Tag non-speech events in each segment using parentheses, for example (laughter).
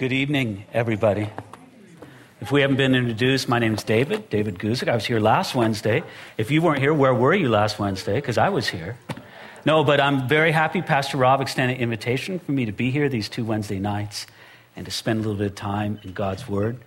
Good evening, everybody. If we haven't been introduced, my name is David, David Guzik. I was here last Wednesday. If you weren't here, where were you last Wednesday? Because I was here. No, but I'm very happy Pastor Rob extended an invitation for me to be here these two Wednesday nights and to spend a little bit of time in God's Word.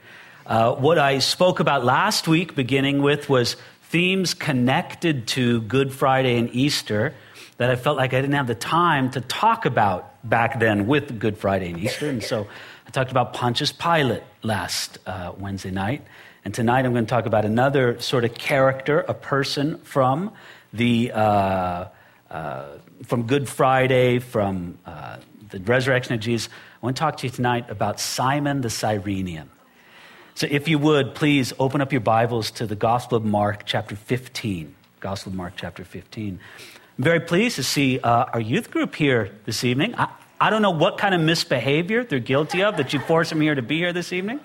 Uh, what I spoke about last week, beginning with, was themes connected to Good Friday and Easter that I felt like I didn't have the time to talk about back then with Good Friday and Easter. And so talked about Pontius Pilate last uh, Wednesday night. And tonight I'm going to talk about another sort of character, a person from the. Uh, uh, from Good Friday, from uh, the resurrection of Jesus. I want to talk to you tonight about Simon the Cyrenian. So, if you would, please open up your Bibles to the Gospel of Mark, chapter 15. Gospel of Mark, chapter 15. I'm very pleased to see uh, our youth group here this evening. I, I don't know what kind of misbehavior they're guilty of that you force them here to be here this evening,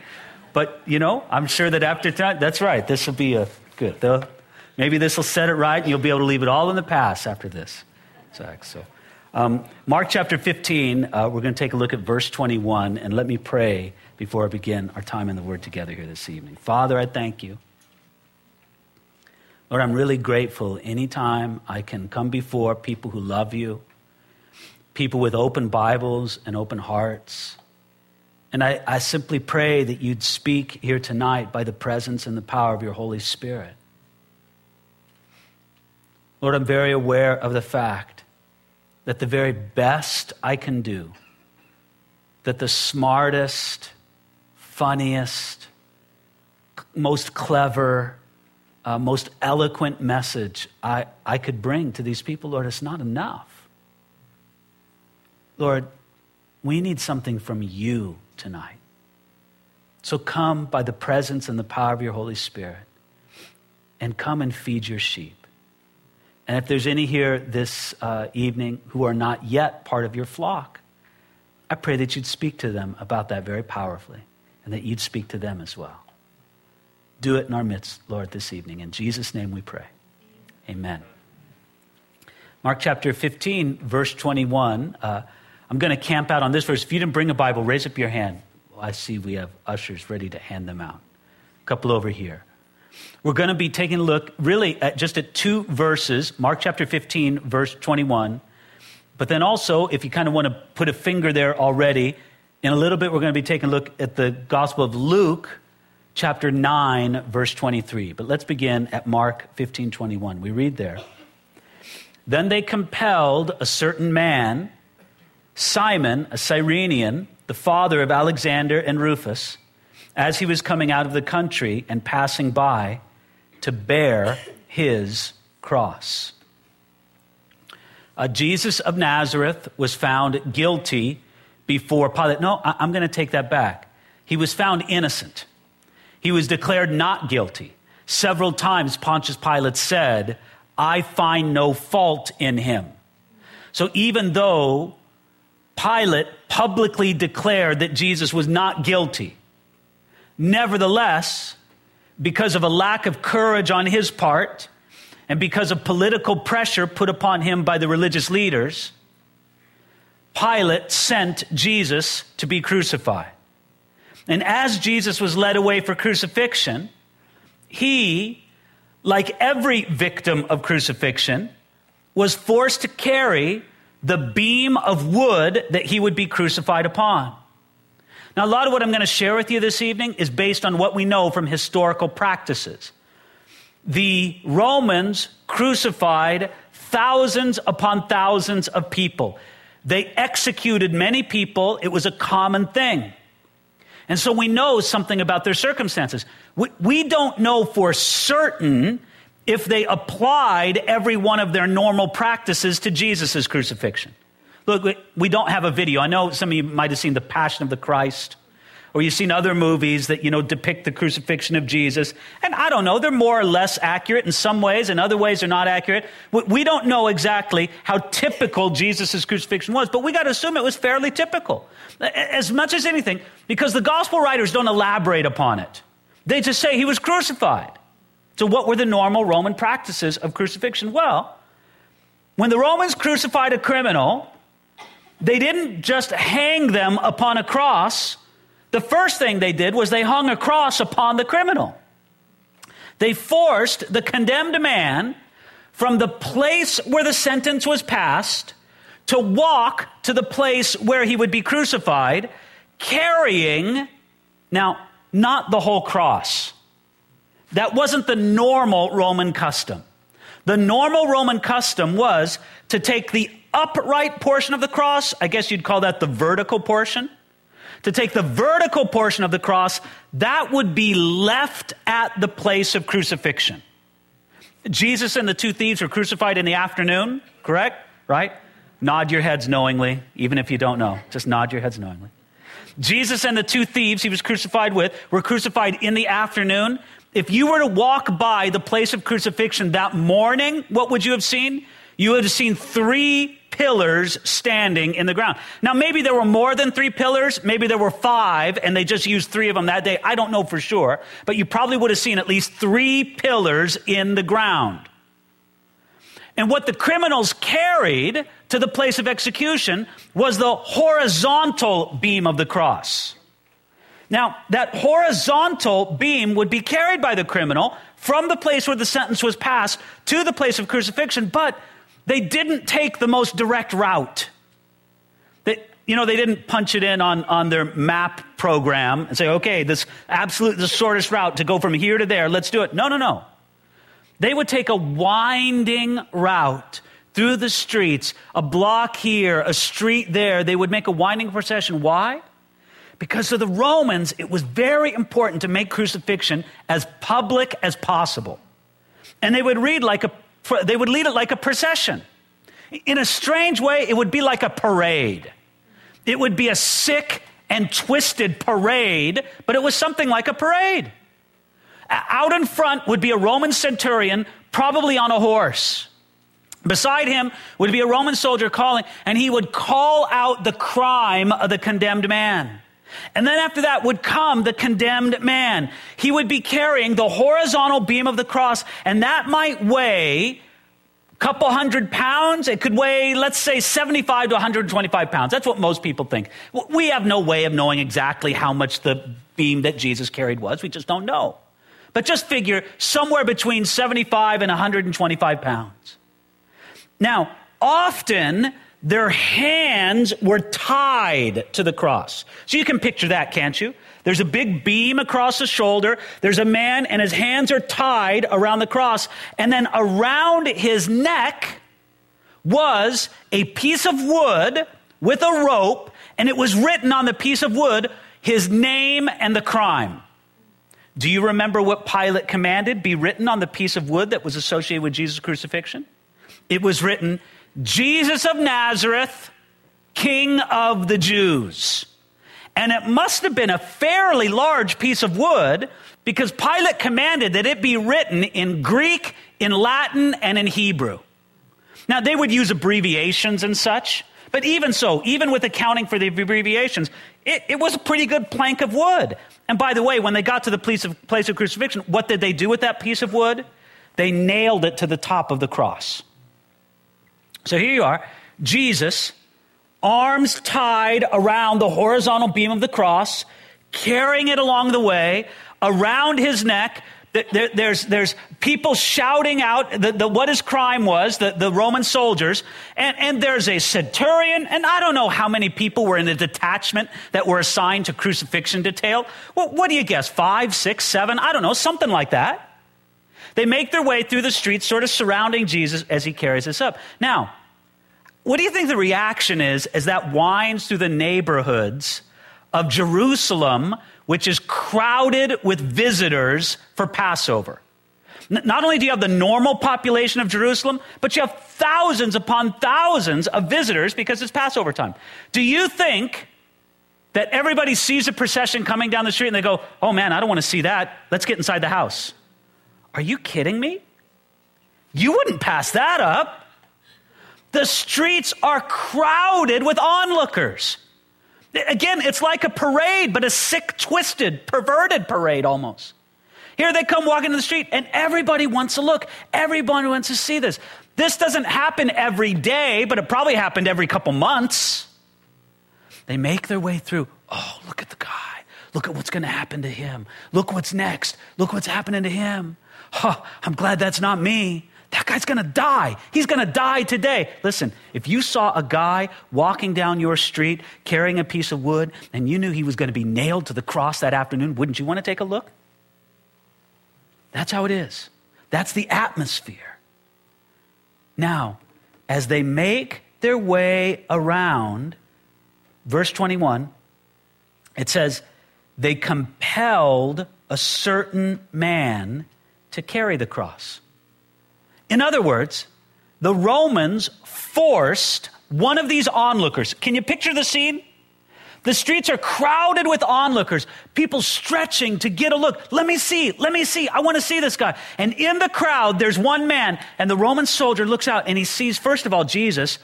but you know, I'm sure that after tonight, that's right. This will be a good. Maybe this will set it right, and you'll be able to leave it all in the past after this. Zach. So, um, Mark chapter 15, uh, we're going to take a look at verse 21, and let me pray before I begin our time in the Word together here this evening. Father, I thank you. Lord, I'm really grateful anytime I can come before people who love you, people with open Bibles and open hearts. And I, I simply pray that you'd speak here tonight by the presence and the power of your Holy Spirit. Lord, I'm very aware of the fact that the very best I can do, that the smartest, funniest, most clever, uh, most eloquent message I, I could bring to these people, Lord, it's not enough. Lord, we need something from you tonight. So come by the presence and the power of your Holy Spirit and come and feed your sheep. And if there's any here this uh, evening who are not yet part of your flock, I pray that you'd speak to them about that very powerfully and that you'd speak to them as well. Do it in our midst, Lord, this evening. In Jesus' name we pray. Amen. Mark chapter 15, verse 21. Uh, I'm going to camp out on this verse. If you didn't bring a Bible, raise up your hand. I see we have ushers ready to hand them out. A couple over here. We're going to be taking a look really at just at two verses Mark chapter 15, verse 21. But then also, if you kind of want to put a finger there already, in a little bit we're going to be taking a look at the Gospel of Luke, chapter 9, verse 23. But let's begin at Mark 15, 21. We read there. Then they compelled a certain man, Simon, a Cyrenian, the father of Alexander and Rufus as he was coming out of the country and passing by to bear his cross. Uh, Jesus of Nazareth was found guilty before Pilate. No, I- I'm going to take that back. He was found innocent. He was declared not guilty. Several times Pontius Pilate said, I find no fault in him. So even though Pilate publicly declared that Jesus was not guilty, Nevertheless, because of a lack of courage on his part and because of political pressure put upon him by the religious leaders, Pilate sent Jesus to be crucified. And as Jesus was led away for crucifixion, he, like every victim of crucifixion, was forced to carry the beam of wood that he would be crucified upon. Now, a lot of what I'm going to share with you this evening is based on what we know from historical practices. The Romans crucified thousands upon thousands of people. They executed many people. It was a common thing. And so we know something about their circumstances. We, we don't know for certain if they applied every one of their normal practices to Jesus' crucifixion. Look, we don't have a video. I know some of you might have seen The Passion of the Christ, or you've seen other movies that, you know, depict the crucifixion of Jesus. And I don't know, they're more or less accurate in some ways, in other ways they're not accurate. We don't know exactly how typical Jesus' crucifixion was, but we got to assume it was fairly typical. As much as anything, because the gospel writers don't elaborate upon it. They just say he was crucified. So, what were the normal Roman practices of crucifixion? Well, when the Romans crucified a criminal, they didn't just hang them upon a cross, The first thing they did was they hung a cross upon the criminal. They forced the condemned man from the place where the sentence was passed to walk to the place where he would be crucified, carrying, now, not the whole cross. That wasn't the normal Roman custom. The normal Roman custom was to take the upright portion of the cross, I guess you'd call that the vertical portion. To take the vertical portion of the cross, that would be left at the place of crucifixion. Jesus and the two thieves were crucified in the afternoon, correct? Right? Nod your heads knowingly, even if you don't know. Just nod your heads knowingly. Jesus and the two thieves he was crucified with were crucified in the afternoon. If you were to walk by the place of crucifixion that morning, what would you have seen? You would have seen three pillars standing in the ground. Now, maybe there were more than three pillars. Maybe there were five, and they just used three of them that day. I don't know for sure. But you probably would have seen at least three pillars in the ground. And what the criminals carried to the place of execution was the horizontal beam of the cross. Now, that horizontal beam would be carried by the criminal from the place where the sentence was passed to the place of crucifixion, but they didn't take the most direct route. They, you know, they didn't punch it in on, on their map program and say, okay, this absolute, the shortest route to go from here to there, let's do it. No, no, no. They would take a winding route through the streets, a block here, a street there. They would make a winding procession. Why? Because to the Romans, it was very important to make crucifixion as public as possible. And they would read like a, they would lead it like a procession. In a strange way, it would be like a parade. It would be a sick and twisted parade, but it was something like a parade. Out in front would be a Roman centurion, probably on a horse. Beside him would be a Roman soldier calling, and he would call out the crime of the condemned man. And then after that would come the condemned man. He would be carrying the horizontal beam of the cross, and that might weigh a couple hundred pounds. It could weigh, let's say, 75 to 125 pounds. That's what most people think. We have no way of knowing exactly how much the beam that Jesus carried was. We just don't know. But just figure somewhere between 75 and 125 pounds. Now, often their hands were tied to the cross. So you can picture that, can't you? There's a big beam across the shoulder. There's a man, and his hands are tied around the cross. And then around his neck was a piece of wood with a rope, and it was written on the piece of wood his name and the crime. Do you remember what Pilate commanded be written on the piece of wood that was associated with Jesus' crucifixion? It was written, Jesus of Nazareth, King of the Jews. And it must have been a fairly large piece of wood because Pilate commanded that it be written in Greek, in Latin, and in Hebrew. Now, they would use abbreviations and such, but even so, even with accounting for the abbreviations, it, it was a pretty good plank of wood. And by the way, when they got to the place of, place of crucifixion, what did they do with that piece of wood? They nailed it to the top of the cross. So here you are, Jesus, arms tied around the horizontal beam of the cross, carrying it along the way, around his neck, there, there's, there's people shouting out the, the, what his crime was, the, the Roman soldiers, and, and there's a centurion, and I don't know how many people were in the detachment that were assigned to crucifixion detail. Well, what do you guess? Five, six, seven? I don't know, something like that. They make their way through the streets, sort of surrounding Jesus as he carries this up. Now, what do you think the reaction is as that winds through the neighborhoods of Jerusalem which is crowded with visitors for Passover. Not only do you have the normal population of Jerusalem, but you have thousands upon thousands of visitors because it's Passover time. Do you think that everybody sees a procession coming down the street and they go, oh man, I don't want to see that. Let's get inside the house? Are you kidding me? You wouldn't pass that up. The streets are crowded with onlookers. Again, it's like a parade, but a sick, twisted, perverted parade almost. Here they come walking in the street, and everybody wants to look. Everybody wants to see this. This doesn't happen every day, but it probably happened every couple months. They make their way through. Oh, look at the guy. Look at what's going to happen to him. Look what's next. Look what's happening to him. Oh, I'm glad that's not me. That guy's to die. He's to die today. Listen, if you saw a guy walking down your street carrying a piece of wood and you knew he was to be nailed to the cross that afternoon, wouldn't you want to take a look? That's how it is. That's the atmosphere. Now, as they make their way around, verse 21, it says, they compelled a certain man to carry the cross. In other words, the Romans forced one of these onlookers. Can you picture the scene? The streets are crowded with onlookers, people stretching to get a look. Let me see, let me see, I want to see this guy. And in the crowd, there's one man, and the Roman soldier looks out and he sees, first of all, Jesus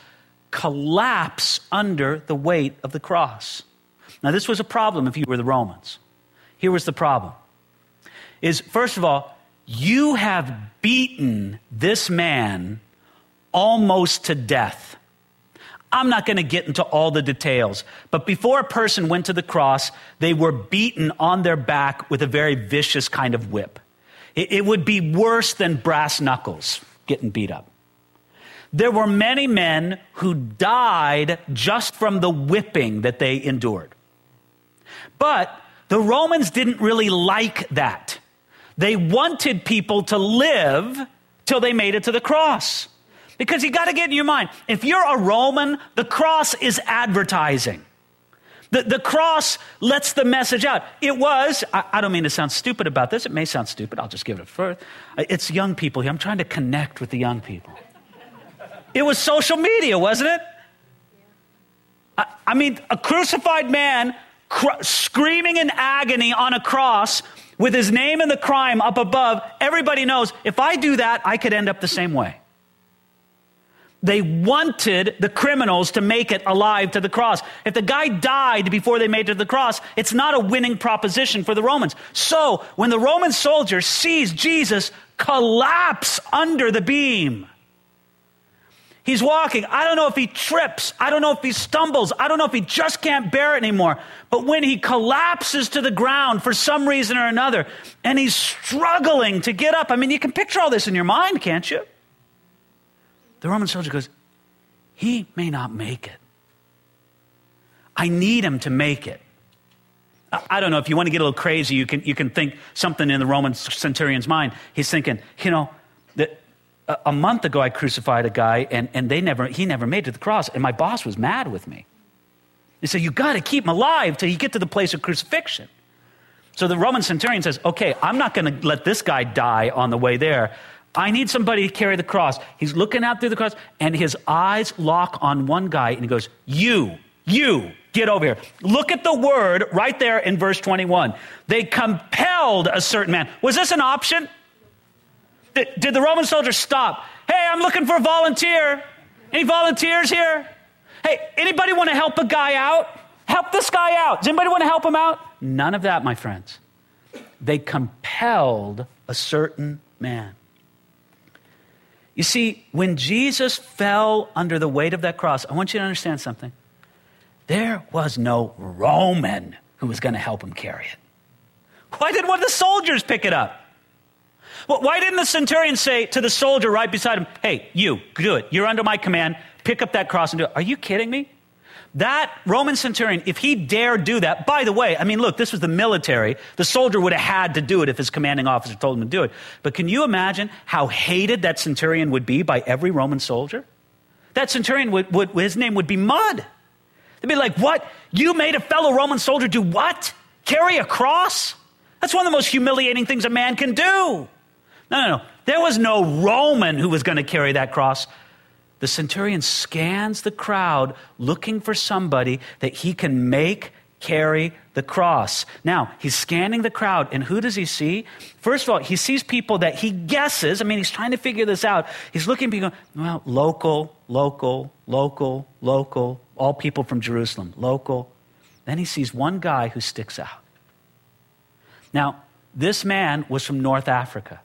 collapse under the weight of the cross. Now, this was a problem if you were the Romans. Here was the problem is first of all, you have beaten this man almost to death. I'm not going to get into all the details, but before a person went to the cross, they were beaten on their back with a very vicious kind of whip. It, would be worse than brass knuckles getting beat up. There were many men who died just from the whipping that they endured. But the Romans didn't really like that. They wanted people to live till they made it to the cross. Because you got to get in your mind if you're a Roman, the cross is advertising. The, the cross lets the message out. It was, I, I, don't mean to sound stupid about this, it may sound stupid, I'll just give it a first. Uh, it's young people here. I'm trying to connect with the young people. It was social media, wasn't it? I, I mean, a crucified man cr- screaming in agony on a cross with his name and the crime up above, everybody knows if I do that, I could end up the same way. They wanted the criminals to make it alive to the cross. If the guy died before they made it to the cross, it's not a winning proposition for the Romans. So when the Roman soldier sees Jesus collapse under the beam, He's walking. I don't know if he trips. I don't know if he stumbles. I don't know if he just can't bear it anymore. But when he collapses to the ground for some reason or another, and he's struggling to get up, I mean, you can picture all this in your mind, can't you? The Roman soldier goes, He may not make it. I need him to make it. I don't know if you want to get a little crazy, you can, you can think something in the Roman centurion's mind. He's thinking, you know, a month ago I crucified a guy and, and they never, he never made it to the cross. And my boss was mad with me. He said, You got to keep him alive till you get to the place of crucifixion. So the Roman centurion says, Okay, I'm not going to let this guy die on the way there. I need somebody to carry the cross. He's looking out through the cross and his eyes lock on one guy and he goes, You, you, get over here. Look at the word right there in verse 21. They compelled a certain man. Was this an option? Did, the Roman soldier stop? Hey, I'm looking for a volunteer. Any volunteers here? Hey, anybody want to help a guy out? Help this guy out. Does anybody want to help him out? None of that, my friends. They compelled a certain man. You see, when Jesus fell under the weight of that cross, I want you to understand something. There was no Roman who was going to help him carry it. Why did one of the soldiers pick it up? Why didn't the centurion say to the soldier right beside him, Hey, you, do it. You're under my command. Pick up that cross and do it. Are you kidding me? That Roman centurion, if he dared do that, by the way, I mean, look, this was the military. The soldier would have had to do it if his commanding officer told him to do it. But can you imagine how hated that centurion would be by every Roman soldier? That centurion would, would his name would be mud. They'd be like, What? You made a fellow Roman soldier do what? Carry a cross? That's one of the most humiliating things a man can do. No, no, no. There was no Roman who was going to carry that cross. The centurion scans the crowd looking for somebody that he can make carry the cross. Now, he's scanning the crowd, and who does he see? First of all, he sees people that he guesses. I mean, he's trying to figure this out. He's looking people, well, local, local, local, local, all people from Jerusalem, local. Then he sees one guy who sticks out. Now, this man was from North Africa.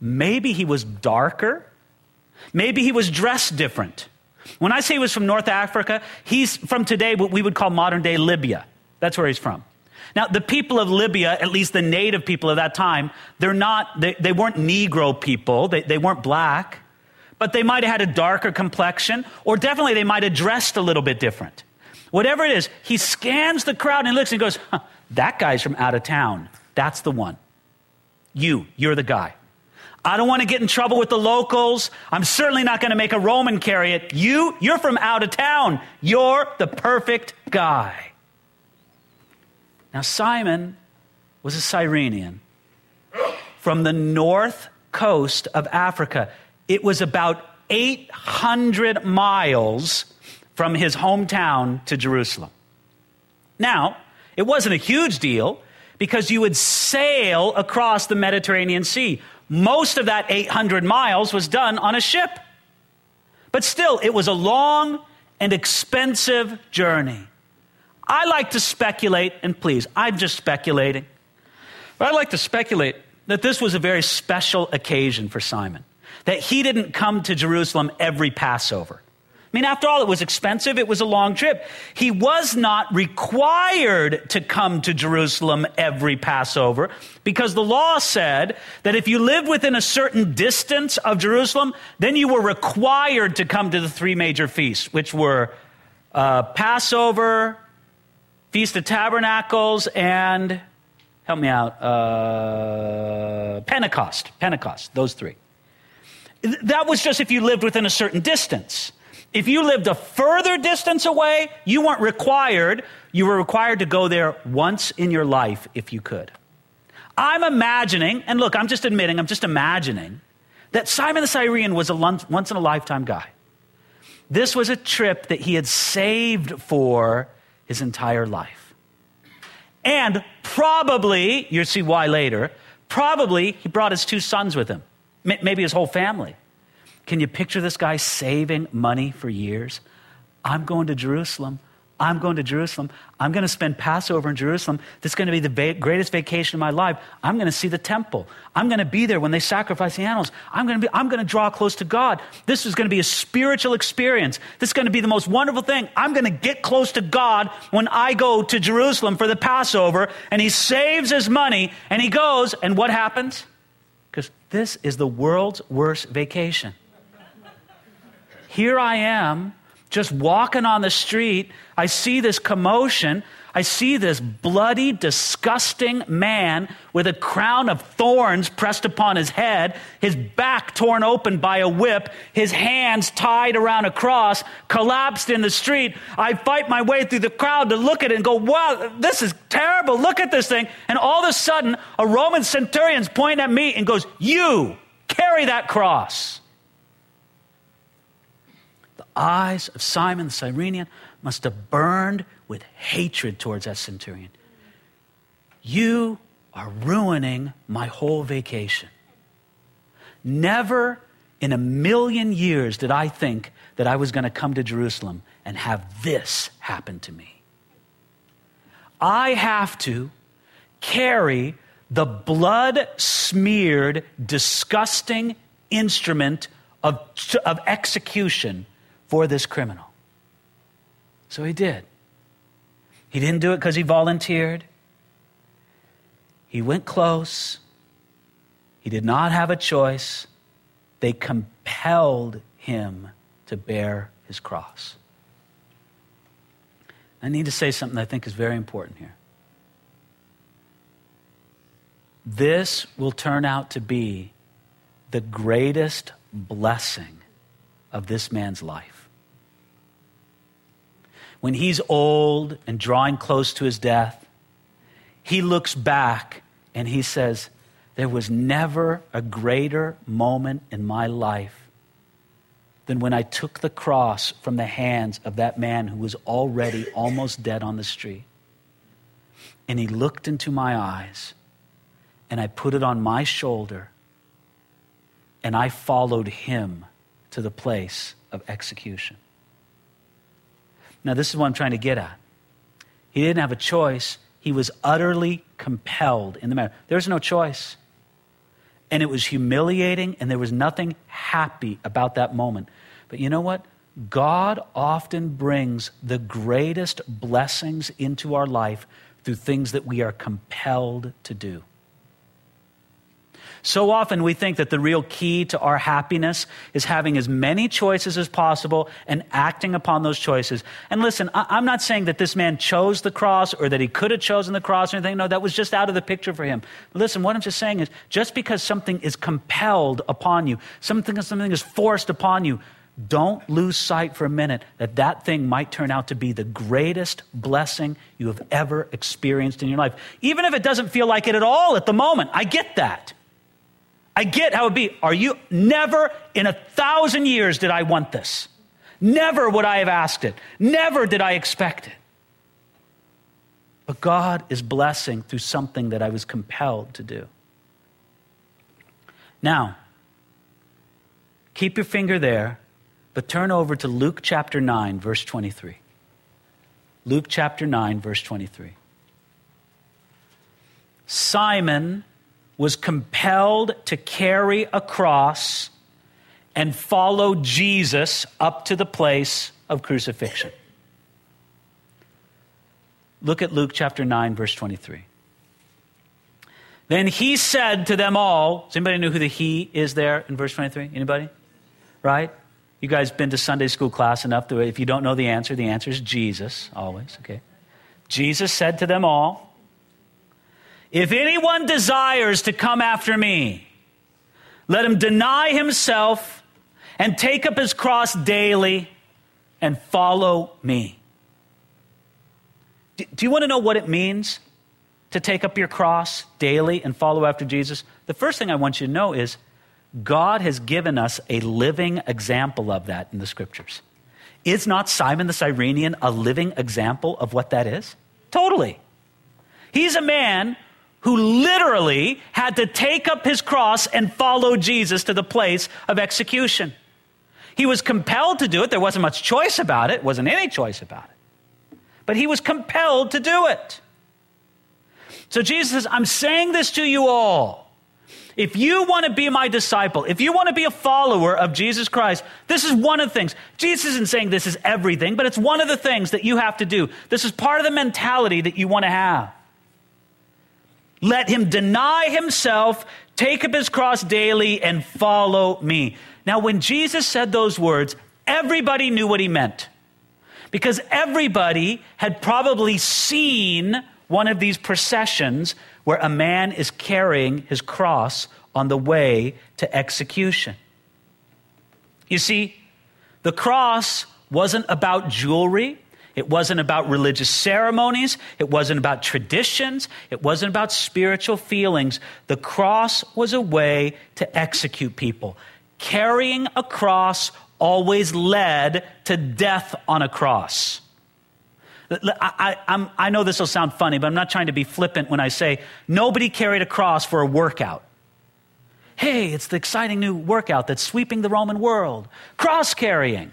Maybe he was darker. Maybe he was dressed different. When I say he was from North Africa, he's from today what we would call modern day Libya. That's where he's from. Now, the people of Libya, at least the native people of that time, they're not, they, they weren't Negro people, they, they weren't black, but they might have had a darker complexion, or definitely they might have dressed a little bit different. Whatever it is, he scans the crowd and he looks and goes, huh, That guy's from out of town. That's the one. You, you're the guy. I don't want to get in trouble with the locals. I'm certainly not going to make a Roman carry it. You, you're from out of town. You're the perfect guy. Now, Simon was a Cyrenian from the north coast of Africa. It was about 800 miles from his hometown to Jerusalem. Now, it wasn't a huge deal because you would sail across the Mediterranean Sea most of that 800 miles was done on a ship. But still, it was a long and expensive journey. I like to speculate, and please, I'm just speculating, but I like to speculate that this was a very special occasion for Simon, that he didn't come to Jerusalem every Passover. I mean, after all, it was expensive. It was a long trip. He was not required to come to Jerusalem every Passover because the law said that if you lived within a certain distance of Jerusalem, then you were required to come to the three major feasts, which were uh, Passover, Feast of Tabernacles, and help me out, uh, Pentecost. Pentecost, those three. That was just if you lived within a certain distance. If you lived a further distance away, you weren't required. You were required to go there once in your life if you could. I'm imagining, and look, I'm just admitting, I'm just imagining that Simon the Cyrene was a once in a lifetime guy. This was a trip that he had saved for his entire life. And probably, you'll see why later, probably he brought his two sons with him, maybe his whole family. Can you picture this guy saving money for years? I'm going to Jerusalem. I'm going to Jerusalem. I'm going to spend Passover in Jerusalem. This is going to be the va- greatest vacation of my life. I'm going to see the temple. I'm going to be there when they sacrifice the animals. I'm going to be, I'm going to draw close to God. This is going to be a spiritual experience. This is going to be the most wonderful thing. I'm going to get close to God when I go to Jerusalem for the Passover. And he saves his money and he goes. And what happens? Because this is the world's worst vacation. Here I am, just walking on the street. I see this commotion. I see this bloody, disgusting man with a crown of thorns pressed upon his head, his back torn open by a whip, his hands tied around a cross, collapsed in the street. I fight my way through the crowd to look at it and go, wow, this is terrible. Look at this thing. And all of a sudden, a Roman centurion's pointing at me and goes, You carry that cross eyes of Simon the Cyrenian must have burned with hatred towards that centurion. You are ruining my whole vacation. Never in a million years did I think that I was going to come to Jerusalem and have this happen to me. I have to carry the blood smeared, disgusting instrument of, of execution for this criminal. So he did. He didn't do it because he volunteered. He went close. He did not have a choice. They compelled him to bear his cross. I need to say something I think is very important here. This will turn out to be the greatest blessing of this man's life when he's old and drawing close to his death, he looks back and he says, There was never a greater moment in my life than when I took the cross from the hands of that man who was already almost dead on the street. And he looked into my eyes, and I put it on my shoulder, and I followed him to the place of execution. Now, this is what I'm trying to get at. He didn't have a choice, he was utterly compelled in the matter. There's no choice. And it was humiliating, and there was nothing happy about that moment. But you know what? God often brings the greatest blessings into our life through things that we are compelled to do. So often we think that the real key to our happiness is having as many choices as possible and acting upon those choices. And listen, I- am not saying that this man chose the cross or that he could have chosen the cross or anything. No, that was just out of the picture for him. Listen, what I'm just saying is just because something is compelled upon you, something, something is forced upon you, don't lose sight for a minute that that thing might turn out to be the greatest blessing you have ever experienced in your life. Even if it doesn't feel like it at all at the moment. I get that. I get how it be. Are you never in a thousand years did I want this? Never would I have asked it. Never did I expect it. But God is blessing through something that I was compelled to do. Now, keep your finger there, but turn over to Luke chapter 9, verse 23. Luke chapter 9, verse 23. Simon was compelled to carry a cross and follow Jesus up to the place of crucifixion. Look at Luke chapter 9, verse 23. Then he said to them all, does anybody know who the he is there in verse 23? Anybody? Right? You guys been to Sunday school class enough that if you don't know the answer, the answer is Jesus, always, okay? Jesus said to them all, if anyone desires to come after me, let him deny himself and take up his cross daily and follow me. Do you want to know what it means to take up your cross daily and follow after Jesus? The first thing I want you to know is God has given us a living example of that in the scriptures. Is not Simon the Cyrenian a living example of what that is? Totally. He's a man who literally had to take up his cross and follow Jesus to the place of execution. He was compelled to do it. There wasn't much choice about it, wasn't any choice about it. But he was compelled to do it. So Jesus says, I'm saying this to you all. If you want to be my disciple, if you want to be a follower of Jesus Christ, this is one of the things. Jesus isn't saying this is everything, but it's one of the things that you have to do. This is part of the mentality that you want to have. Let him deny himself, take up his cross daily, and follow me. Now, when Jesus said those words, everybody knew what he meant. Because everybody had probably seen one of these processions where a man is carrying his cross on the way to execution. You see, the cross wasn't about jewelry. It wasn't about religious ceremonies. It wasn't about traditions. It wasn't about spiritual feelings. The cross was a way to execute people. Carrying a cross always led to death on a cross. I, I, I, know this will sound funny, but I'm not trying to be flippant when I say nobody carried a cross for a workout. Hey, it's the exciting new workout that's sweeping the Roman world. Cross carrying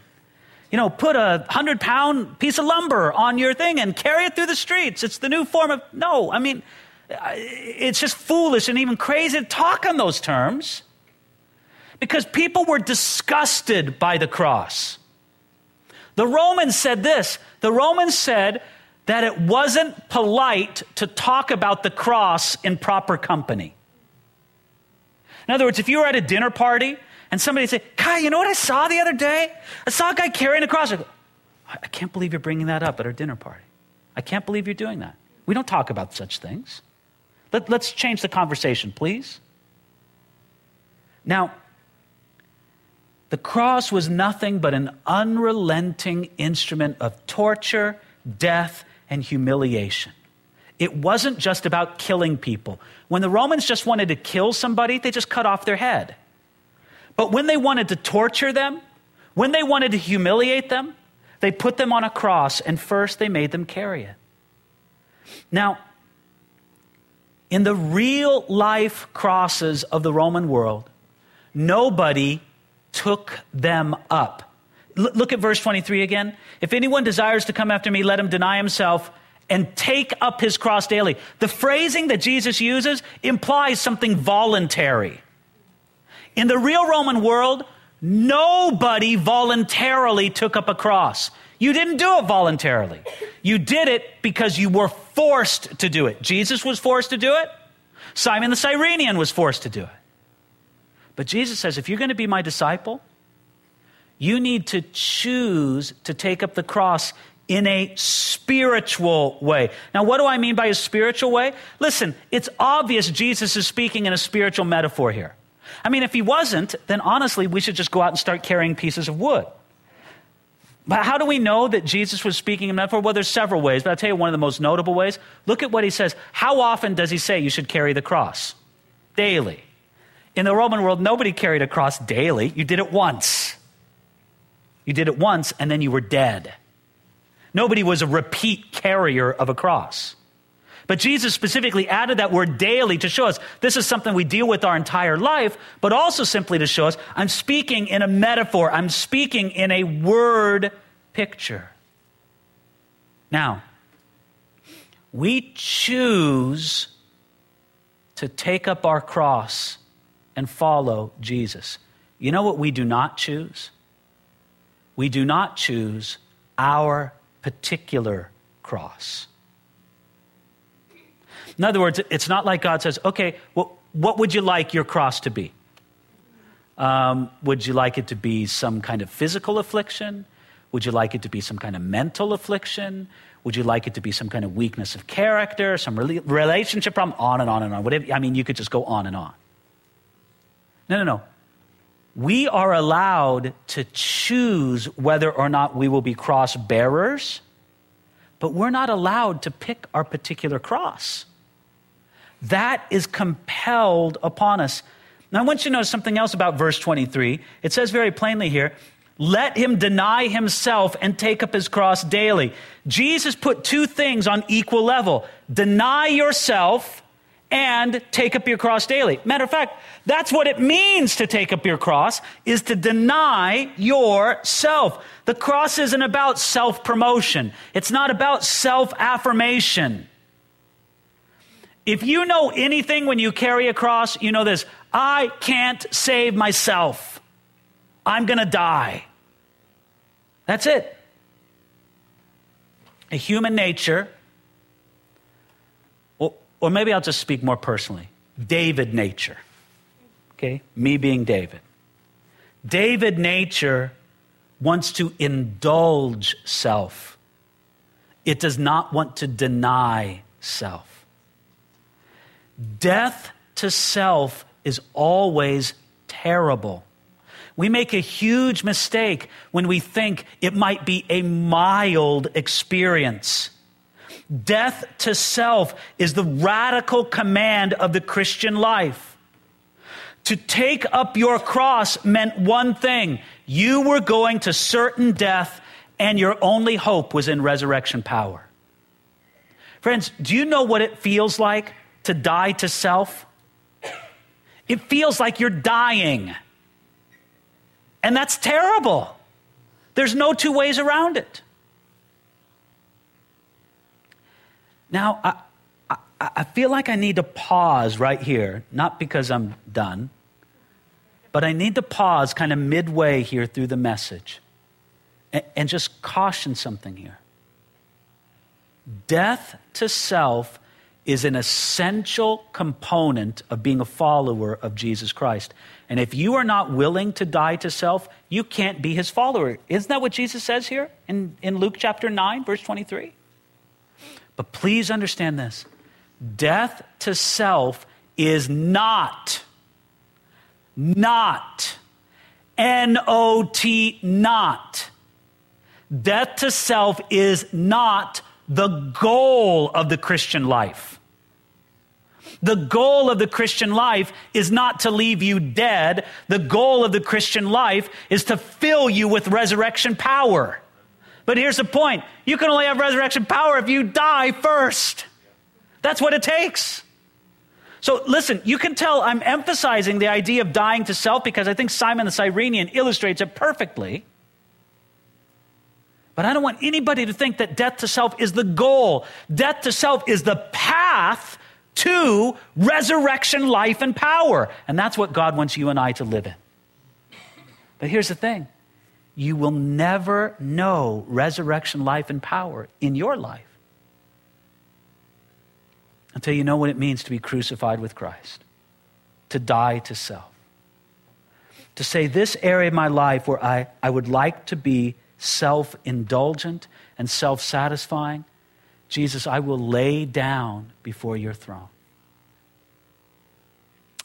you know, put a hundred pound piece of lumber on your thing and carry it through the streets. It's the new form of, no, I mean, it's just foolish and even crazy to talk on those terms because people were disgusted by the cross. The Romans said this the Romans said that it wasn't polite to talk about the cross in proper company. In other words, if you were at a dinner party and somebody say, Kai, you know what I saw the other day? I saw a guy carrying a cross. I, go, I can't believe you're bringing that up at our dinner party. I can't believe you're doing that. We don't talk about such things. Let, let's change the conversation, please. Now, the cross was nothing but an unrelenting instrument of torture, death, and humiliation. It wasn't just about killing people. When the Romans just wanted to kill somebody, they just cut off their head. But when they wanted to torture them, when they wanted to humiliate them, they put them on a cross and first they made them carry it. Now, in the real life crosses of the Roman world, nobody took them up. L- look at verse 23 again. If anyone desires to come after me, let him deny himself and take up his cross daily. The phrasing that Jesus uses implies something voluntary. In the real Roman world, nobody voluntarily took up a cross. You didn't do it voluntarily. You did it because you were forced to do it. Jesus was forced to do it. Simon the Cyrenian was forced to do it. But Jesus says, if you're going to be my disciple, you need to choose to take up the cross in a spiritual way. Now, what do I mean by a spiritual way? Listen, it's obvious Jesus is speaking in a spiritual metaphor here. I mean, if he wasn't, then honestly, we should just go out and start carrying pieces of wood. But how do we know that Jesus was speaking in metaphor? Well, there's several ways, but I'll tell you one of the most notable ways. Look at what he says. How often does he say you should carry the cross? Daily. In the Roman world, nobody carried a cross daily. You did it once. You did it once, and then you were dead. Nobody was a repeat carrier of a cross. But Jesus specifically added that word daily to show us this is something we deal with our entire life, but also simply to show us I'm speaking in a metaphor, I'm speaking in a word picture. Now, we choose to take up our cross and follow Jesus. You know what we do not choose? We do not choose our particular cross. In other words, it's not like God says, okay, well, what would you like your cross to be? Um, would you like it to be some kind of physical affliction? Would you like it to be some kind of mental affliction? Would you like it to be some kind of weakness of character, some relationship problem? On and on and on. Whatever, I mean, you could just go on and on. No, no, no. We are allowed to choose whether or not we will be cross bearers, but we're not allowed to pick our particular cross. That is compelled upon us. Now, I want you to know something else about verse 23. It says very plainly here let him deny himself and take up his cross daily. Jesus put two things on equal level deny yourself and take up your cross daily. Matter of fact, that's what it means to take up your cross is to deny yourself. The cross isn't about self promotion. It's not about self affirmation. If you know anything when you carry a cross, you know this I can't save myself. I'm going to die. That's it. A human nature, or, or maybe I'll just speak more personally David nature. Okay? Me being David. David nature wants to indulge self, it does not want to deny self. Death to self is always terrible. We make a huge mistake when we think it might be a mild experience. Death to self is the radical command of the Christian life. To take up your cross meant one thing you were going to certain death, and your only hope was in resurrection power. Friends, do you know what it feels like to die to self, it feels like you're dying. And that's terrible. There's no two ways around it. Now, I, I, I, feel like I need to pause right here, not because I'm done, but I need to pause kind of midway here through the message and, and just caution something here. Death to self is an essential component of being a follower of Jesus Christ. And if you are not willing to die to self, you can't be his follower. Isn't that what Jesus says here in, in Luke chapter 9, verse 23? But please understand this death to self is not, not, N O T, not. Death to self is not the goal of the Christian life. The goal of the Christian life is not to leave you dead. The goal of the Christian life is to fill you with resurrection power. But here's the point you can only have resurrection power if you die first. That's what it takes. So listen, you can tell I'm emphasizing the idea of dying to self because I think Simon the Cyrenian illustrates it perfectly. But I don't want anybody to think that death to self is the goal. Death to self is the path to resurrection, life, and power. And that's what God wants you and I to live in. But here's the thing you will never know resurrection life and power in your life until you know what it means to be crucified with Christ, to die to self. To say, this area of my life where I, I would like to be self indulgent and self satisfying, Jesus, I will lay down before your throne.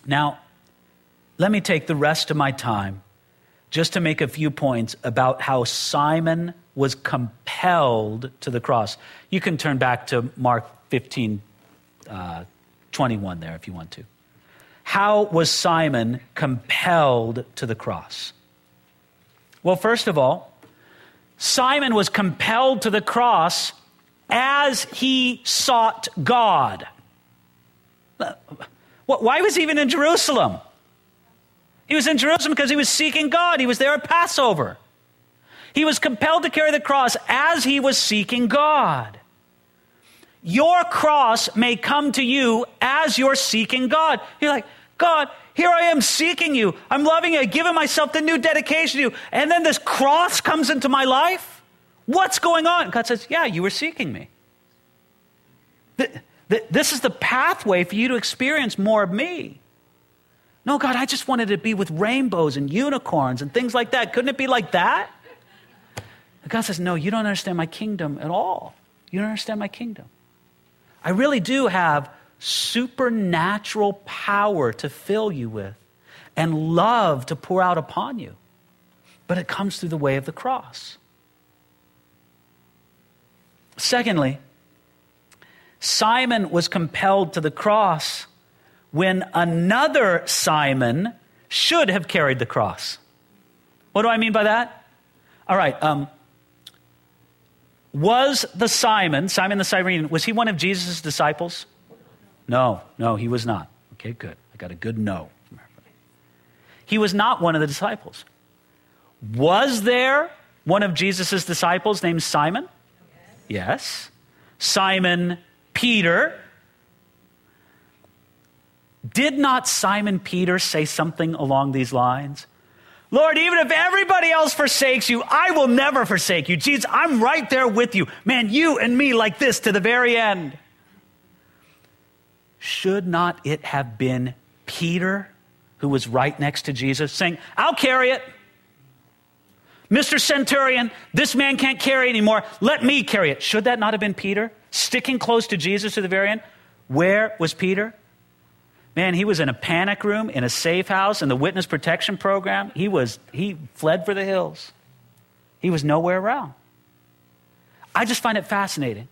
Now, let me take the rest of my time just to make a few points about how Simon was compelled to the cross. You can turn back to Mark 15 uh, 21 there if you want to. How was Simon compelled to the cross? Well, first of all, Simon was compelled to the cross as he sought God. Why was he even in Jerusalem? He was in Jerusalem because he was seeking God. He was there at Passover. He was compelled to carry the cross as he was seeking God. Your cross may come to you as you're seeking God. You're like, God, here I am seeking you. I'm loving you. I'm giving myself the new dedication to you. And then this cross comes into my life. What's going on? God says, Yeah, you were seeking me. This is the pathway for you to experience more of me. No, God, I just wanted to be with rainbows and unicorns and things like that. Couldn't it be like that? God says, No, you don't understand my kingdom at all. You don't understand my kingdom. I really do have supernatural power to fill you with and love to pour out upon you. But it comes through the way of the cross. Secondly, Simon was compelled to the cross when another Simon should have carried the cross. What do I mean by that? All right. Um, was the Simon, Simon the Cyrene, was he one of Jesus' disciples? No, no, he was not. Okay, good. I got a good no. He was not one of the disciples. Was there one of Jesus' disciples named Simon? Yes. yes. Simon Peter. Did not Simon Peter say something along these lines? Lord, even if everybody else forsakes you, I will never forsake you. Jesus, I'm right there with you. Man, you and me like this to the very end. Should not it have been Peter who was right next to Jesus saying, I'll carry it. Mr. Centurion, this man can't carry anymore. Let me carry it. Should that not have been Peter sticking close to Jesus to the very end? Where was Peter? Man, he was in a panic room, in a safe house, in the witness protection program. He was he fled for the hills. He was nowhere around. I just find it fascinating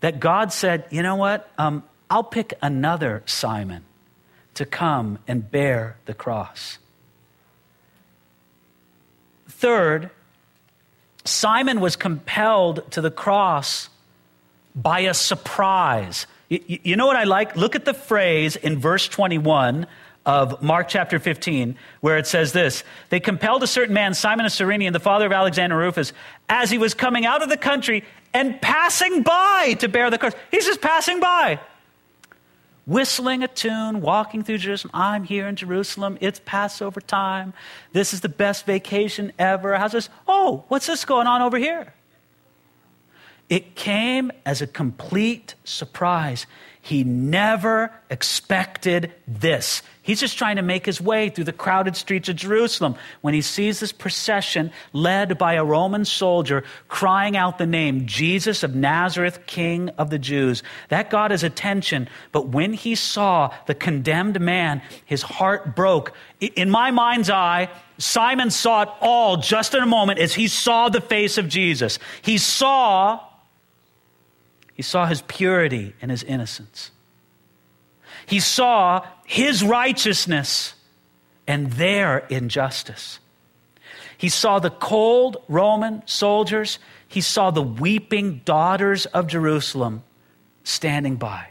that God said, you know what? Um, I'll pick another Simon to come and bear the cross. Third, Simon was compelled to the cross by a surprise. You know what I like? Look at the phrase in verse 21 of Mark chapter 15, where it says this They compelled a certain man, Simon of Cyrene, the father of Alexander Rufus, as he was coming out of the country and passing by to bear the cross. He's just passing by, whistling a tune, walking through Jerusalem. I'm here in Jerusalem. It's Passover time. This is the best vacation ever. How's this? Oh, what's this going on over here? It came as a complete surprise. He never expected this. He's just trying to make his way through the crowded streets of Jerusalem when he sees this procession led by a Roman soldier crying out the name Jesus of Nazareth, King of the Jews. That got his attention, but when he saw the condemned man, his heart broke. In my mind's eye, Simon saw it all just in a moment as he saw the face of Jesus. He saw he saw his purity and his innocence. He saw his righteousness and their injustice. He saw the cold Roman soldiers. He saw the weeping daughters of Jerusalem standing by.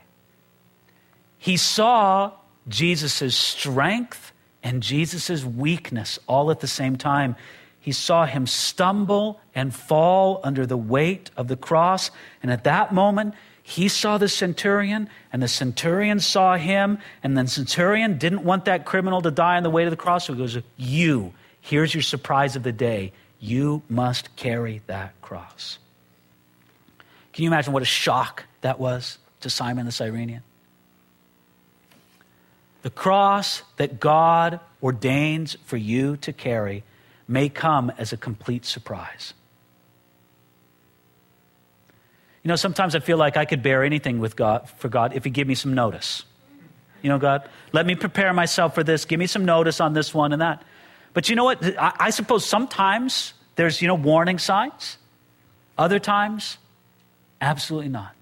He saw Jesus' strength and Jesus' weakness all at the same time he saw him stumble and fall under the weight of the cross. And at that moment, he saw the centurion, and the centurion saw him, and the centurion didn't want that criminal to die on the way to the cross. So he goes, You, here's your surprise of the day. You must carry that cross. Can you imagine what a shock that was to Simon the Cyrenian? The cross that God ordains for you to carry may come as a complete surprise. You know, sometimes I feel like I could bear anything with God for God if He give me some notice. You know, God, let me prepare myself for this. Give me some notice on this one and that. But you know what? I, I suppose sometimes there's, you know, warning signs. Other times, absolutely not.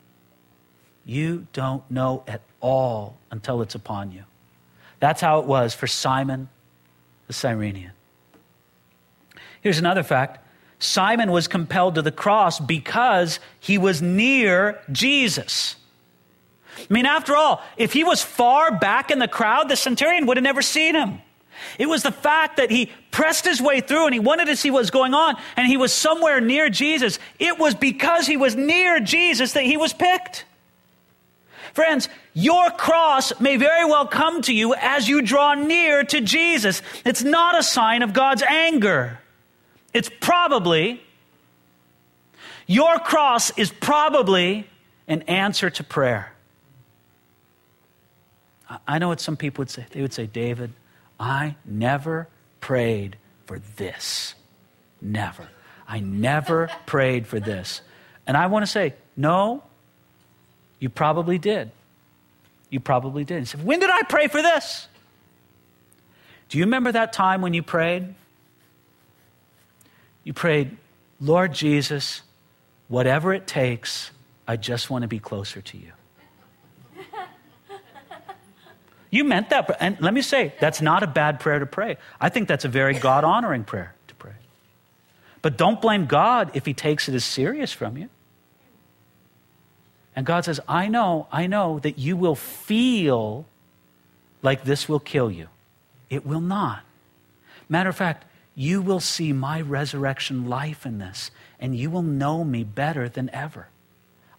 You don't know at all until it's upon you. That's how it was for Simon the Cyrenian. Here's another fact Simon was compelled to the cross because he was near Jesus. I mean, after all, if he was far back in the crowd, the centurion would have never seen him. It was the fact that he pressed his way through and he wanted to see what was going on and he was somewhere near Jesus. It was because he was near Jesus that he was picked. Friends, your cross may very well come to you as you draw near to Jesus. It's not a sign of God's anger. It's probably, your cross is probably an answer to prayer. I know what some people would say. They would say, David, I never prayed for this. Never. I never (laughs) prayed for this. And I want to say, no, you probably did. You probably did. He said, When did I pray for this? Do you remember that time when you prayed? You prayed, Lord Jesus, whatever it takes, I just want to be closer to you. (laughs) You meant that. And let me say, that's not a bad prayer to pray. I think that's a very God honoring prayer to pray. But don't blame God if He takes it as serious from you. And God says, I know, I know that you will feel like this will kill you. It will not. Matter of fact, you will see my resurrection life in this, and you will know me better than ever.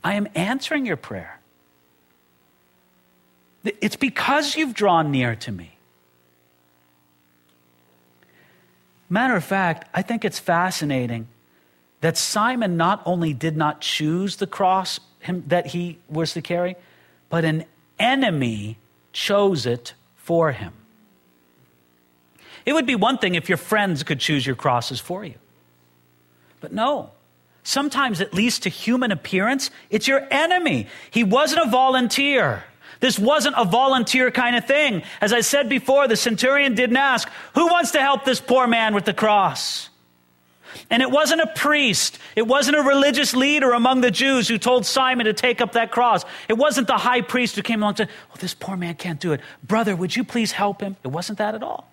I am answering your prayer. It's because you've drawn near to me. Matter of fact, I think it's fascinating that Simon not only did not choose the cross that he was to carry, but an enemy chose it for him. It would be one thing if your friends could choose your crosses for you. But no. Sometimes, at least to human appearance, it's your enemy. He wasn't a volunteer. This wasn't a volunteer kind of thing. As I said before, the centurion didn't ask, Who wants to help this poor man with the cross? And it wasn't a priest, it wasn't a religious leader among the Jews who told Simon to take up that cross. It wasn't the high priest who came along and said, Oh, this poor man can't do it. Brother, would you please help him? It wasn't that at all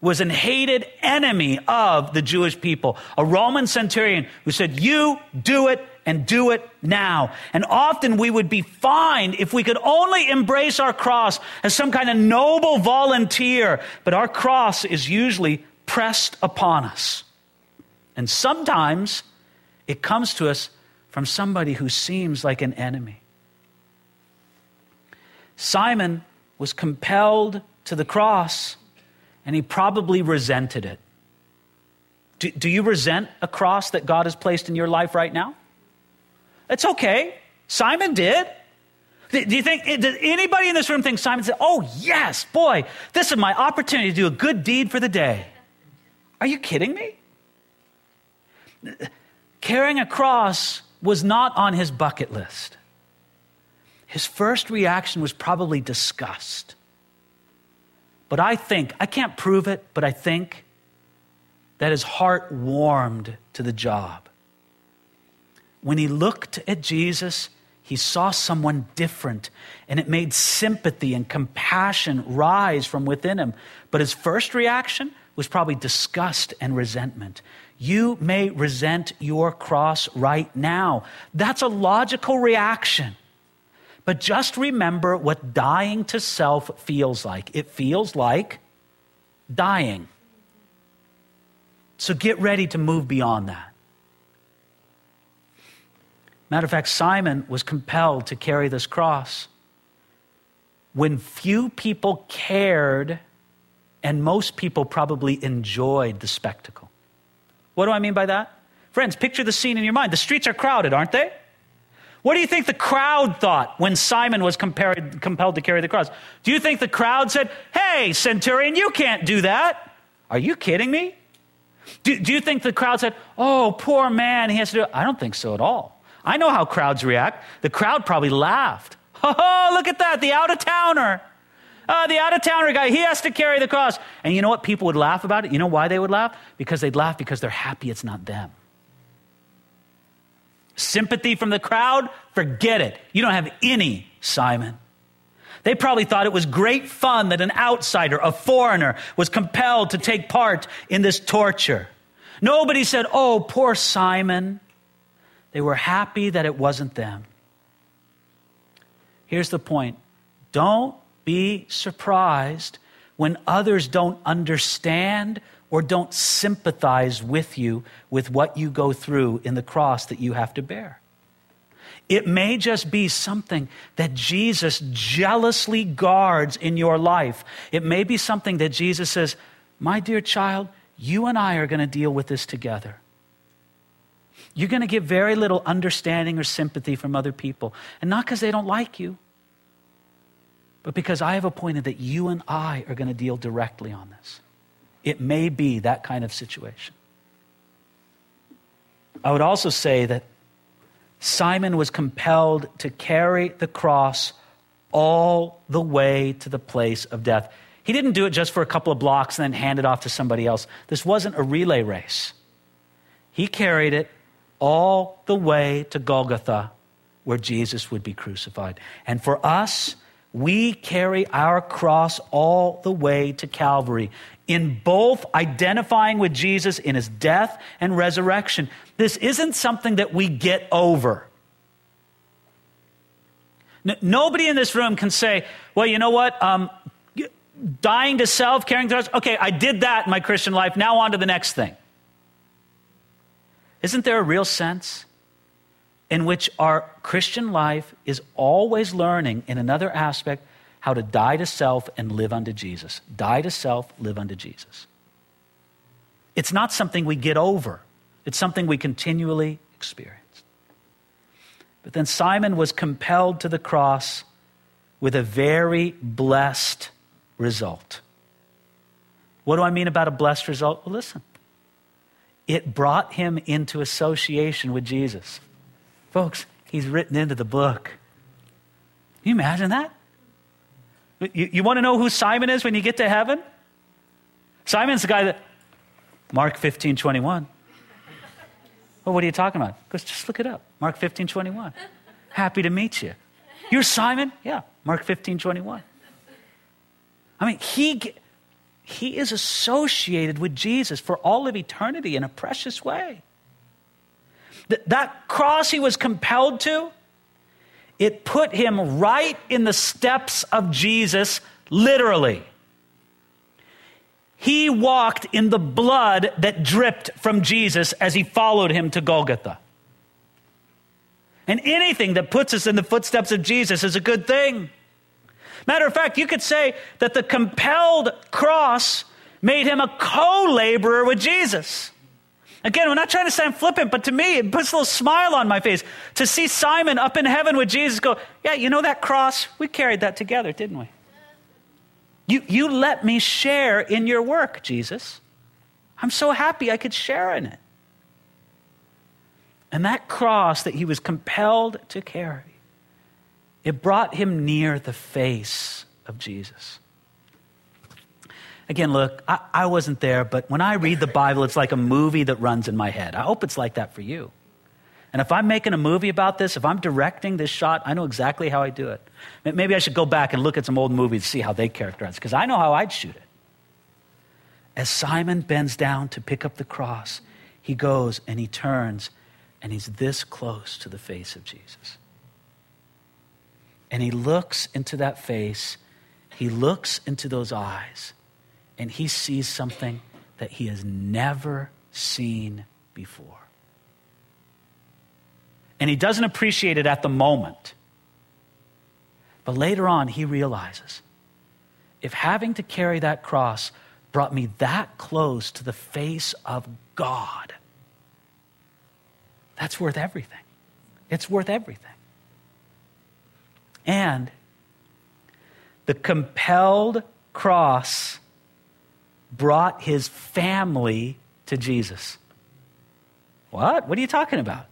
was an hated enemy of the Jewish people, a Roman centurion who said, You do it and do it now. And often we would be fine if we could only embrace our cross as some kind of noble volunteer, but our cross is usually pressed upon us. And sometimes it comes to us from somebody who seems like an enemy. Simon was compelled to the cross and he probably resented it. Do, do, you resent a cross that God has placed in your life right now? It's okay. Simon did. Do you think, does anybody in this room think Simon said, Oh, yes, boy, this is my opportunity to do a good deed for the day? Are you kidding me? Carrying a cross was not on his bucket list. His first reaction was probably disgust. But I think, I can't prove it, but I think that his heart warmed to the job. When he looked at Jesus, he saw someone different, and it made sympathy and compassion rise from within him. But his first reaction was probably disgust and resentment. You may resent your cross right now. That's a logical reaction. But just remember what dying to self feels like. It feels like dying. So get ready to move beyond that. Matter of fact, Simon was compelled to carry this cross when few people cared and most people probably enjoyed the spectacle. What do I mean by that? Friends, picture the scene in your mind. The streets are crowded, aren't they? What do you think the crowd thought when Simon was compared, compelled to carry the cross? Do you think the crowd said, Hey, centurion, you can't do that? Are you kidding me? Do, do you think the crowd said, Oh, poor man, he has to do it? I don't think so at all. I know how crowds react. The crowd probably laughed. (laughs) Oh, look at that, the out of towner. Uh, the out of towner guy, he has to carry the cross. And you know what? People would laugh about it. You know why they would laugh? Because they'd laugh because they're happy it's not them. Sympathy from the crowd? Forget it. You don't have any, Simon. They probably thought it was great fun that an outsider, a foreigner, was compelled to take part in this torture. Nobody said, Oh, poor Simon. They were happy that it wasn't them. Here's the point don't be surprised when others don't understand or don't sympathize with you with what you go through in the cross that you have to bear. It may just be something that Jesus jealously guards in your life. It may be something that Jesus says, My dear child, you and I are going to deal with this together. You're going to get very little understanding or sympathy from other people. And not because they don't like you, but because I have appointed that you and I are going to deal directly on this. It may be that kind of situation. I would also say that Simon was compelled to carry the cross all the way to the place of death. He didn't do it just for a couple of blocks and then hand it off to somebody else. This wasn't a relay race. He carried it all the way to Golgotha, where Jesus would be crucified. And for us, we carry our cross all the way to Calvary in both identifying with Jesus in his death and resurrection. This isn't something that we get over. nobody in this room can say, well, you know what? Um, dying to self, for others. Okay, I did that in my Christian life. Now on to the next thing. Isn't there a real sense in which our Christian life is always learning in another aspect how to die to self and live unto Jesus. Die to self, live unto Jesus. It's not something we get over, it's something we continually experience. But then Simon was compelled to the cross with a very blessed result. What do I mean about a blessed result? Well, listen. It brought him into association with Jesus. Folks, he's written into the book. Can you imagine that? You, you want to know who Simon is when you get to heaven? Simon's the guy that, Mark 15, 21. Well, what are you talking about? Because just look it up. Mark 15, 21. Happy to meet you. You're Simon? Yeah, Mark 15, 21. I mean, he, he is associated with Jesus for all of eternity in a precious way. That, that cross he was compelled to, it put him right in the steps of Jesus, literally. He walked in the blood that dripped from Jesus as he followed him to Golgotha. And anything that puts us in the footsteps of Jesus is a good thing. Matter of fact, you could say that the compelled cross made him a co laborer with Jesus. Again, we're not trying to sound flippant, but to me, it puts a little smile on my face to see Simon up in heaven with Jesus go, Yeah, you know that cross? We carried that together, didn't we? You, you let me share in your work, Jesus. I'm so happy I could share in it. And that cross that he was compelled to carry, it brought him near the face of Jesus. Again, look, I, I, wasn't there, but when I read the Bible, it's like a movie that runs in my head. I hope it's like that for you. And if I'm making a movie about this, if I'm directing this shot, I know exactly how I do it. Maybe I should go back and look at some old movies to see how they characterize because I know how I'd shoot it. As Simon bends down to pick up the cross, he goes and he turns and he's this close to the face of Jesus. And he looks into that face, he looks into those eyes and he sees something that he has never seen before. And he doesn't appreciate it at the moment. But later on, he realizes if having to carry that cross brought me that close to the face of God, That's worth everything. It's worth everything. And the compelled cross brought his family to Jesus. What? What are you talking about?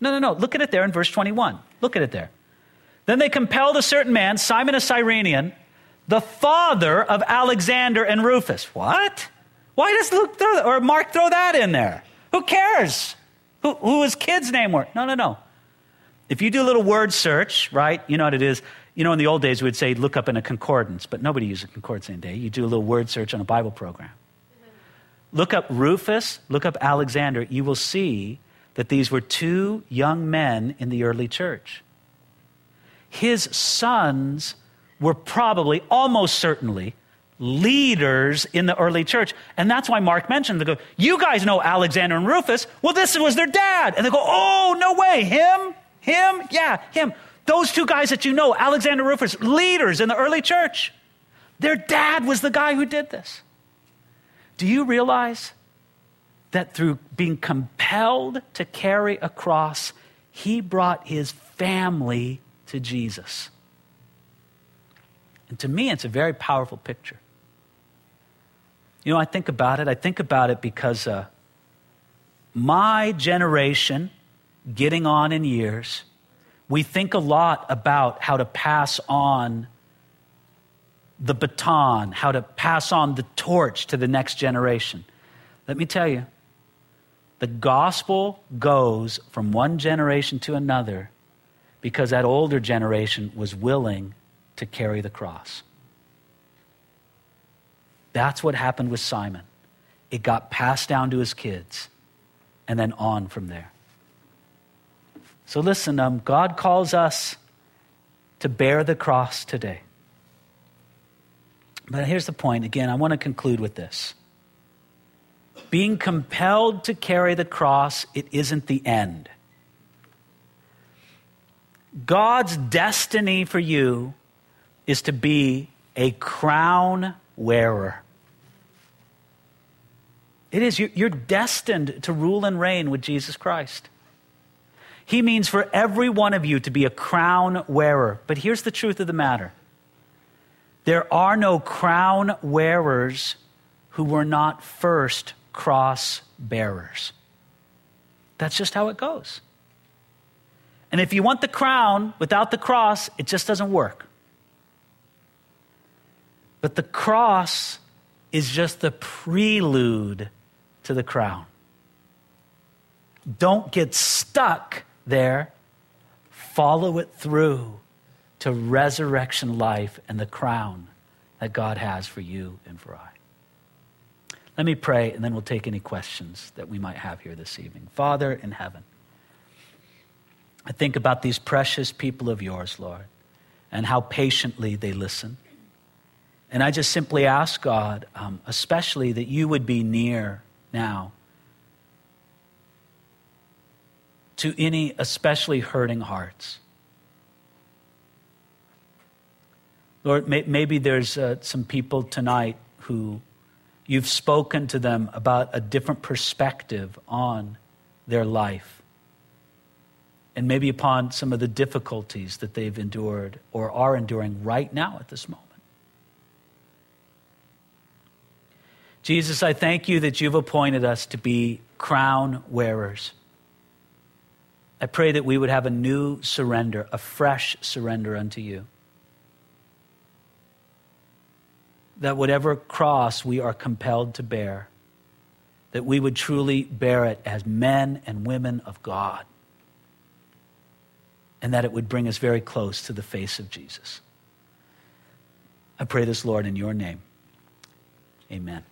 No, no, no. Look at it there in verse 21. Look at it there. Then they compelled a certain man, Simon a Cyrenian, the father of Alexander and Rufus. What? Why does Luke throw that, or Mark throw that in there? Who cares? Who, who his kid's name were? No, no, no. If you do a little word search, right, you know what it is. You know, in the old days, we would say look up in a concordance, but nobody uses a concordance today. You do a little word search on a Bible program. Look up Rufus, look up Alexander. You will see that these were two young men in the early church. His sons were probably, almost certainly, leaders in the early church. And that's why Mark mentioned, they go, You guys know Alexander and Rufus. Well, this was their dad. And they go, Oh, no way. Him? Him? Yeah, him. Those two guys that you know, Alexander Rufus, leaders in the early church. Their dad was the guy who did this. Do you realize that through being compelled to carry a cross, he brought his family to Jesus? And to me, it's a very powerful picture. You know, I think about it. I think about it because uh, my generation, getting on in years, we think a lot about how to pass on the baton, how to pass on the torch to the next generation. Let me tell you, the gospel goes from one generation to another because that older generation was willing to carry the cross. That's what happened with Simon. It got passed down to his kids and then on from there. So listen, um, God calls us to bear the cross today. But here's the point. Again, I want to conclude with this. Being compelled to carry the cross, it isn't the end. God's destiny for you is to be a crown wearer. It is. You're destined to rule and reign with Jesus Christ. He means for every one of you to be a crown wearer. But here's the truth of the matter there are no crown wearers who were not first cross bearers. That's just how it goes. And if you want the crown without the cross, it just doesn't work. But the cross is just the prelude to the crown. Don't get stuck there, follow it through to resurrection life and the crown that God has for you and for I. Let me pray, and then we'll take any questions that we might have here this evening. Father in heaven, I think about these precious people of yours, Lord, and how patiently they listen. And I just simply ask God, um, especially that you would be near now to any especially hurting hearts. Lord, may, maybe there's uh, some people tonight who you've spoken to them about a different perspective on their life and maybe upon some of the difficulties that they've endured or are enduring right now at this moment. Jesus, I thank you that you've appointed us to be crown wearers. I pray that we would have a new surrender, a fresh surrender unto you. That whatever cross we are compelled to bear, that we would truly bear it as men and women of God. And that it would bring us very close to the face of Jesus. I pray this, Lord, in your name. Amen.